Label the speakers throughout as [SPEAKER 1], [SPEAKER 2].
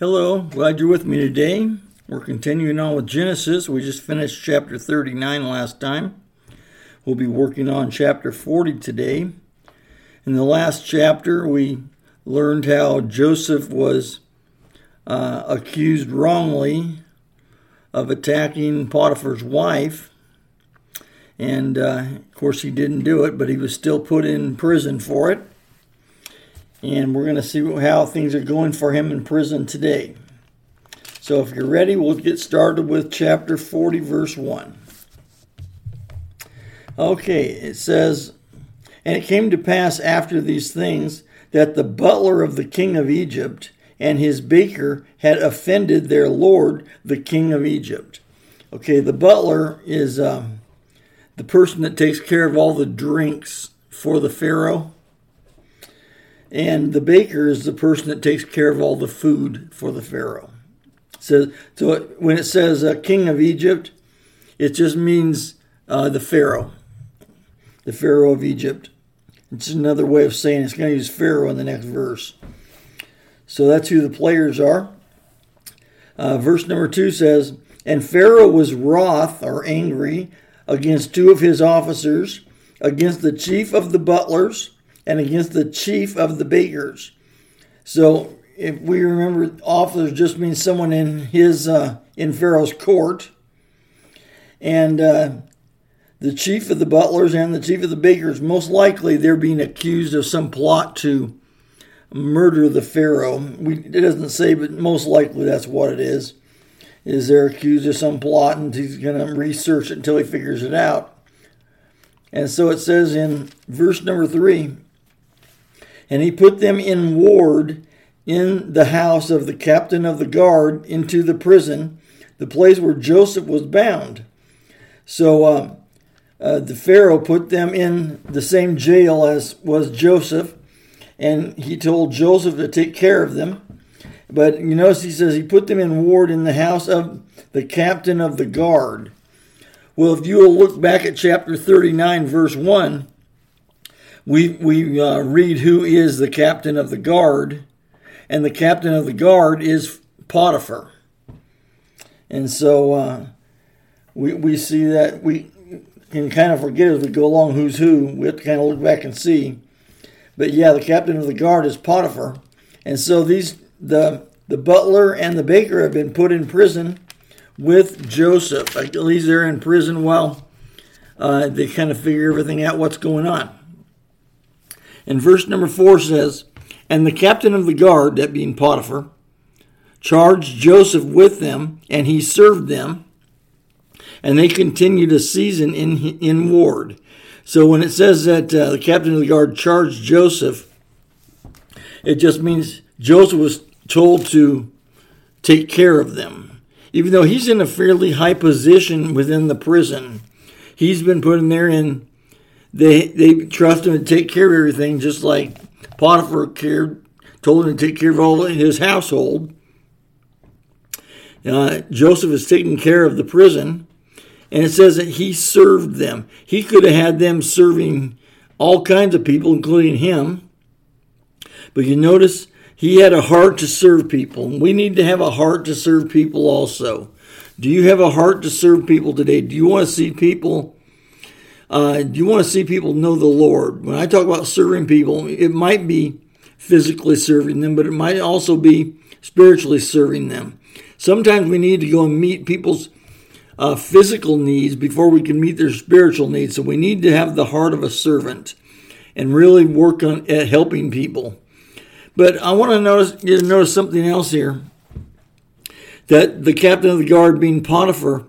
[SPEAKER 1] Hello, glad you're with me today. We're continuing on with Genesis. We just finished chapter 39 last time. We'll be working on chapter 40 today. In the last chapter, we learned how Joseph was uh, accused wrongly of attacking Potiphar's wife. And uh, of course, he didn't do it, but he was still put in prison for it and we're going to see how things are going for him in prison today. So, if you're ready, we'll get started with chapter 40, verse 1. Okay, it says, And it came to pass after these things that the butler of the king of Egypt and his baker had offended their lord, the king of Egypt. Okay, the butler is um, the person that takes care of all the drinks for the Pharaoh. And the baker is the person that takes care of all the food for the Pharaoh. So, so when it says uh, king of Egypt, it just means uh, the Pharaoh, the Pharaoh of Egypt. It's another way of saying it's going to use Pharaoh in the next verse. So that's who the players are. Uh, verse number two says, And Pharaoh was wroth or angry against two of his officers, against the chief of the butlers, and against the chief of the bakers. So if we remember, officers just means someone in his uh, in Pharaoh's court, and uh, the chief of the butlers and the chief of the bakers. Most likely, they're being accused of some plot to murder the Pharaoh. We, it doesn't say, but most likely that's what it is. Is they're accused of some plot, and he's going to research it until he figures it out. And so it says in verse number three and he put them in ward in the house of the captain of the guard into the prison, the place where Joseph was bound. So uh, uh, the Pharaoh put them in the same jail as was Joseph, and he told Joseph to take care of them. But you notice he says he put them in ward in the house of the captain of the guard. Well, if you will look back at chapter 39, verse 1, we we uh, read who is the captain of the guard, and the captain of the guard is Potiphar. And so uh, we we see that we can kind of forget as we go along who's who. We have to kind of look back and see. But yeah, the captain of the guard is Potiphar, and so these the the butler and the baker have been put in prison with Joseph. At least they're in prison while uh, they kind of figure everything out what's going on. And verse number four says, And the captain of the guard, that being Potiphar, charged Joseph with them, and he served them, and they continued a season in, in ward. So when it says that uh, the captain of the guard charged Joseph, it just means Joseph was told to take care of them. Even though he's in a fairly high position within the prison, he's been put in there in they they trust him to take care of everything, just like Potiphar cared, told him to take care of all his household. Uh, Joseph is taking care of the prison, and it says that he served them. He could have had them serving all kinds of people, including him. But you notice he had a heart to serve people. We need to have a heart to serve people also. Do you have a heart to serve people today? Do you want to see people uh, you want to see people know the Lord. When I talk about serving people, it might be physically serving them, but it might also be spiritually serving them. Sometimes we need to go and meet people's uh, physical needs before we can meet their spiritual needs. So we need to have the heart of a servant and really work on at helping people. But I want to notice you to notice something else here. That the captain of the guard, being Potiphar,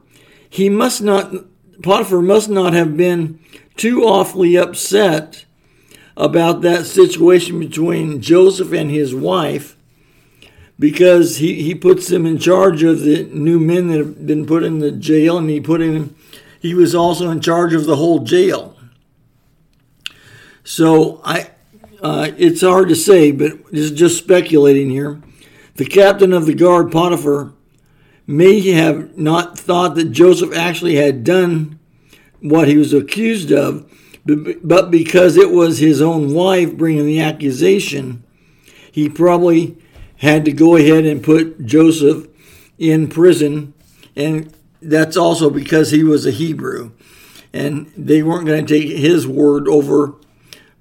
[SPEAKER 1] he must not Potiphar must not have been too awfully upset about that situation between Joseph and his wife because he, he puts them in charge of the new men that have been put in the jail and he put in he was also in charge of the whole jail. So i uh, it's hard to say but this is just speculating here. The captain of the guard potiphar may have not thought that Joseph actually had done what he was accused of, but because it was his own wife bringing the accusation, he probably had to go ahead and put Joseph in prison, and that's also because he was a Hebrew, and they weren't going to take his word over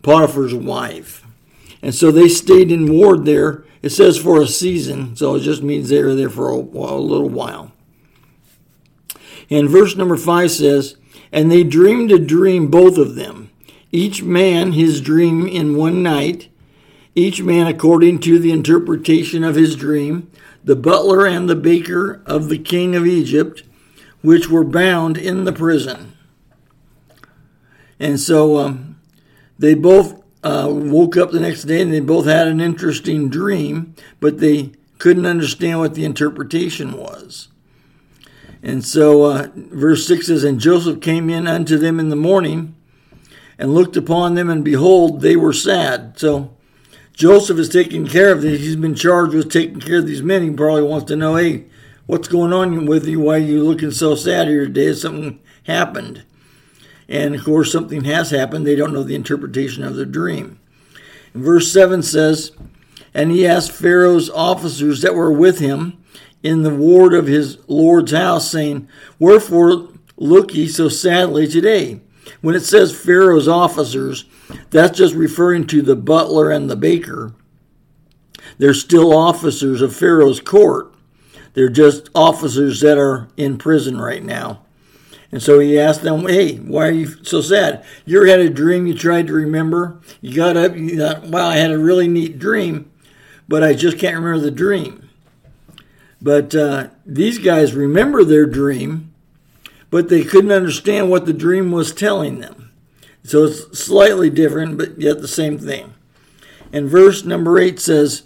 [SPEAKER 1] Potiphar's wife. And so they stayed in ward there. It says for a season, so it just means they were there for a, a little while. And verse number five says, And they dreamed a dream, both of them, each man his dream in one night, each man according to the interpretation of his dream, the butler and the baker of the king of Egypt, which were bound in the prison. And so um, they both uh, woke up the next day and they both had an interesting dream, but they couldn't understand what the interpretation was. And so, uh, verse 6 says, And Joseph came in unto them in the morning and looked upon them, and behold, they were sad. So, Joseph is taking care of these. He's been charged with taking care of these men. He probably wants to know, hey, what's going on with you? Why are you looking so sad here today? Something happened. And of course, something has happened. They don't know the interpretation of the dream. And verse 7 says, And he asked Pharaoh's officers that were with him in the ward of his Lord's house, saying, Wherefore look ye so sadly today? When it says Pharaoh's officers, that's just referring to the butler and the baker. They're still officers of Pharaoh's court. They're just officers that are in prison right now. And so he asked them, Hey, why are you so sad? You ever had a dream you tried to remember? You got up, you thought, Wow, I had a really neat dream, but I just can't remember the dream. But uh, these guys remember their dream, but they couldn't understand what the dream was telling them. So it's slightly different, but yet the same thing. And verse number 8 says,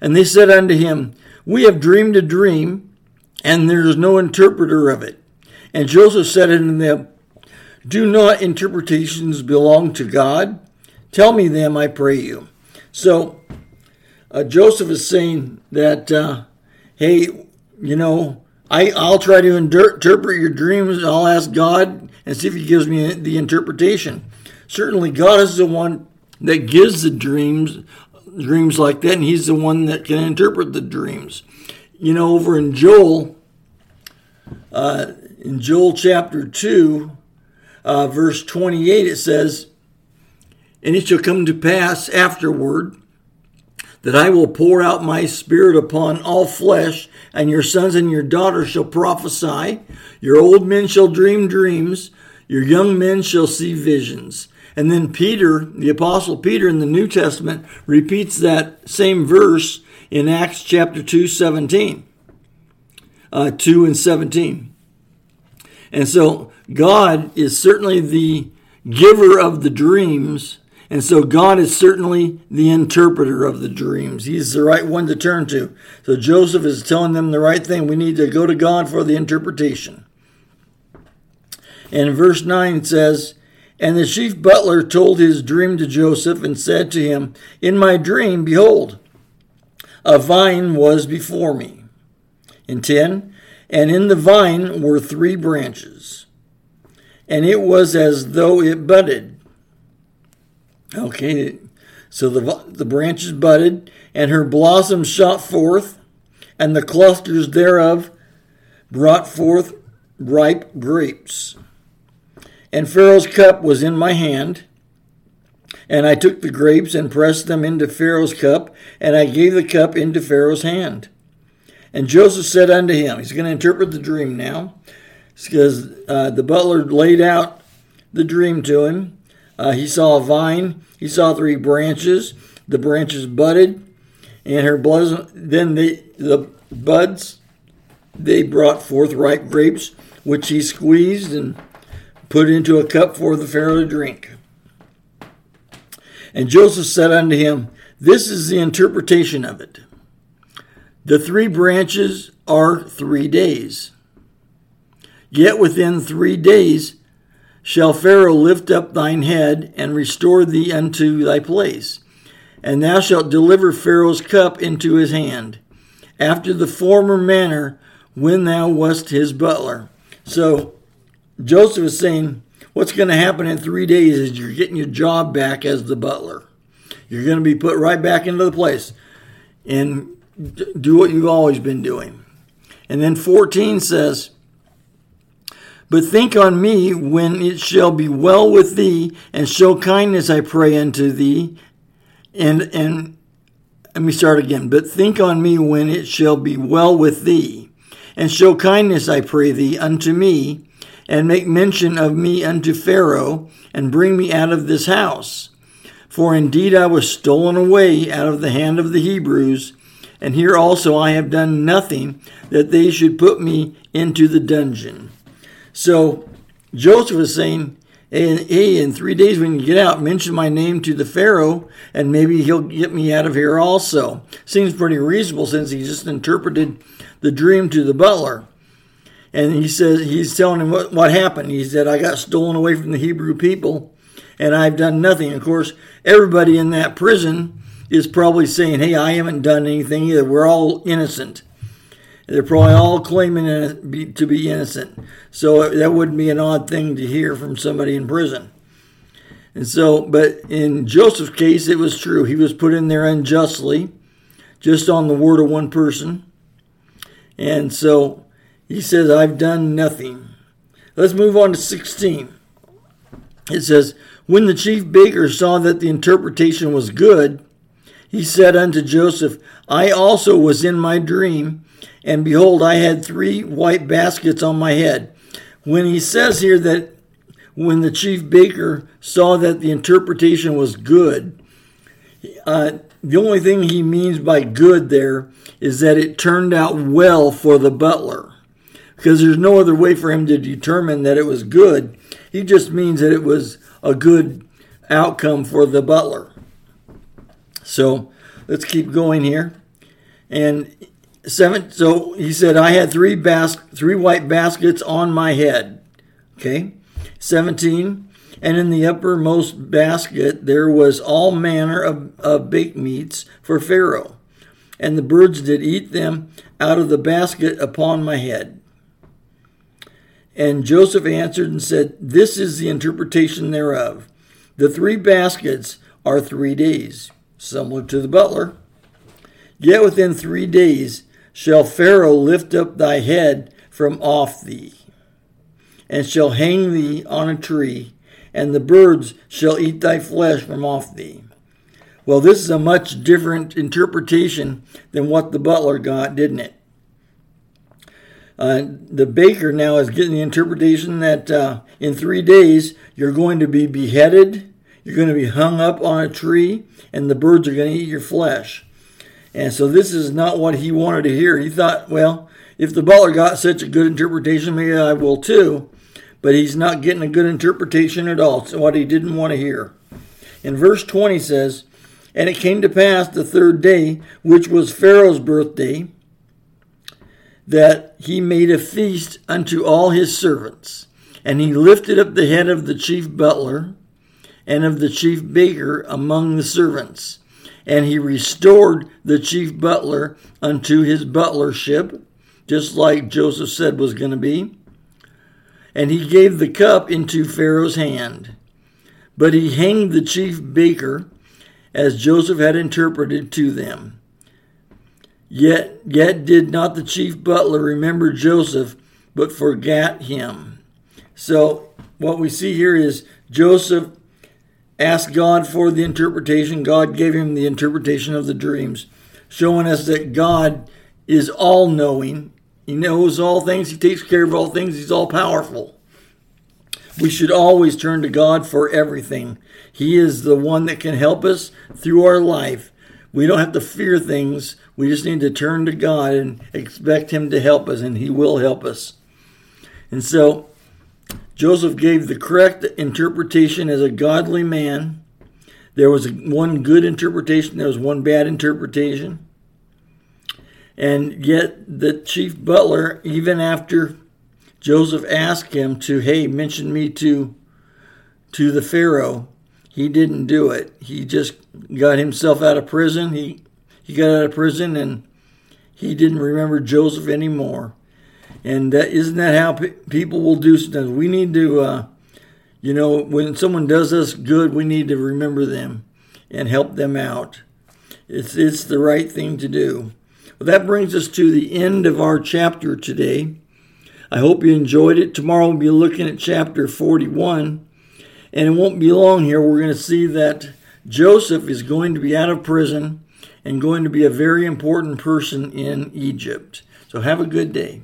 [SPEAKER 1] And they said unto him, We have dreamed a dream, and there is no interpreter of it. And Joseph said unto them, Do not interpretations belong to God? Tell me them, I pray you. So uh, Joseph is saying that uh, hey, you know, I, I'll try to interpret your dreams. I'll ask God and see if He gives me the interpretation. Certainly, God is the one that gives the dreams, dreams like that, and He's the one that can interpret the dreams. You know, over in Joel, uh, in Joel chapter 2, uh, verse 28, it says, And it shall come to pass afterward that I will pour out my spirit upon all flesh, and your sons and your daughters shall prophesy, your old men shall dream dreams, your young men shall see visions. And then Peter, the Apostle Peter in the New Testament, repeats that same verse in Acts chapter 2, 17. Uh, 2 and 17. And so God is certainly the giver of the dreams and so God is certainly the interpreter of the dreams. He's the right one to turn to. So Joseph is telling them the right thing. We need to go to God for the interpretation. And verse 9 says, And the chief butler told his dream to Joseph and said to him, In my dream, behold, a vine was before me. In 10, and in the vine were three branches, and it was as though it budded Okay, so the, the branches budded, and her blossoms shot forth, and the clusters thereof brought forth ripe grapes. And Pharaoh's cup was in my hand, and I took the grapes and pressed them into Pharaoh's cup, and I gave the cup into Pharaoh's hand. And Joseph said unto him, he's going to interpret the dream now, because uh, the butler laid out the dream to him. Uh, he saw a vine. He saw three branches. The branches budded, and her blood. Then the the buds they brought forth ripe grapes, which he squeezed and put into a cup for the Pharaoh to drink. And Joseph said unto him, This is the interpretation of it. The three branches are three days. Yet within three days shall Pharaoh lift up thine head and restore thee unto thy place. And thou shalt deliver Pharaoh's cup into his hand, after the former manner when thou wast his butler. So Joseph is saying, What's going to happen in three days is you're getting your job back as the butler. You're going to be put right back into the place. and do what you've always been doing. And then 14 says, But think on me when it shall be well with thee, and show kindness, I pray unto thee. And, and let me start again. But think on me when it shall be well with thee, and show kindness, I pray thee, unto me, and make mention of me unto Pharaoh, and bring me out of this house. For indeed I was stolen away out of the hand of the Hebrews, and here also I have done nothing that they should put me into the dungeon. So Joseph is saying, hey, in three days when you get out, mention my name to the Pharaoh, and maybe he'll get me out of here also. Seems pretty reasonable since he just interpreted the dream to the butler. And he says he's telling him what, what happened. He said, I got stolen away from the Hebrew people, and I've done nothing. Of course, everybody in that prison is probably saying, Hey, I haven't done anything either. We're all innocent. They're probably all claiming to be innocent. So that wouldn't be an odd thing to hear from somebody in prison. And so, but in Joseph's case, it was true. He was put in there unjustly, just on the word of one person. And so he says, I've done nothing. Let's move on to 16. It says, When the chief baker saw that the interpretation was good, he said unto Joseph, I also was in my dream, and behold, I had three white baskets on my head. When he says here that when the chief baker saw that the interpretation was good, uh, the only thing he means by good there is that it turned out well for the butler. Because there's no other way for him to determine that it was good. He just means that it was a good outcome for the butler. So let's keep going here. And seven. So he said, I had three bas- three white baskets on my head. Okay. 17. And in the uppermost basket there was all manner of, of baked meats for Pharaoh. And the birds did eat them out of the basket upon my head. And Joseph answered and said, This is the interpretation thereof. The three baskets are three days similar to the butler. Yet within three days shall Pharaoh lift up thy head from off thee, and shall hang thee on a tree, and the birds shall eat thy flesh from off thee. Well, this is a much different interpretation than what the butler got, didn't it? Uh, the baker now is getting the interpretation that uh, in three days you're going to be beheaded you're going to be hung up on a tree, and the birds are going to eat your flesh. And so this is not what he wanted to hear. He thought, well, if the butler got such a good interpretation, maybe I will too. But he's not getting a good interpretation at all. It's what he didn't want to hear. In verse 20 says, And it came to pass the third day, which was Pharaoh's birthday, that he made a feast unto all his servants. And he lifted up the head of the chief butler and of the chief baker among the servants. And he restored the chief butler unto his butlership, just like Joseph said was going to be. And he gave the cup into Pharaoh's hand. But he hanged the chief baker, as Joseph had interpreted to them. Yet, yet did not the chief butler remember Joseph, but forgot him. So, what we see here is Joseph asked God for the interpretation. God gave him the interpretation of the dreams, showing us that God is all knowing. He knows all things, He takes care of all things, He's all powerful. We should always turn to God for everything. He is the one that can help us through our life. We don't have to fear things. We just need to turn to God and expect Him to help us, and He will help us. And so Joseph gave the correct interpretation as a godly man. There was one good interpretation, there was one bad interpretation. And yet, the chief butler, even after Joseph asked him to, hey, mention me to, to the Pharaoh, he didn't do it. He just got himself out of prison. He, he got out of prison and he didn't remember Joseph anymore. And that, isn't that how pe- people will do sometimes? We need to, uh, you know, when someone does us good, we need to remember them and help them out. It's, it's the right thing to do. Well, that brings us to the end of our chapter today. I hope you enjoyed it. Tomorrow we'll be looking at chapter 41. And it won't be long here. We're going to see that Joseph is going to be out of prison and going to be a very important person in Egypt. So have a good day.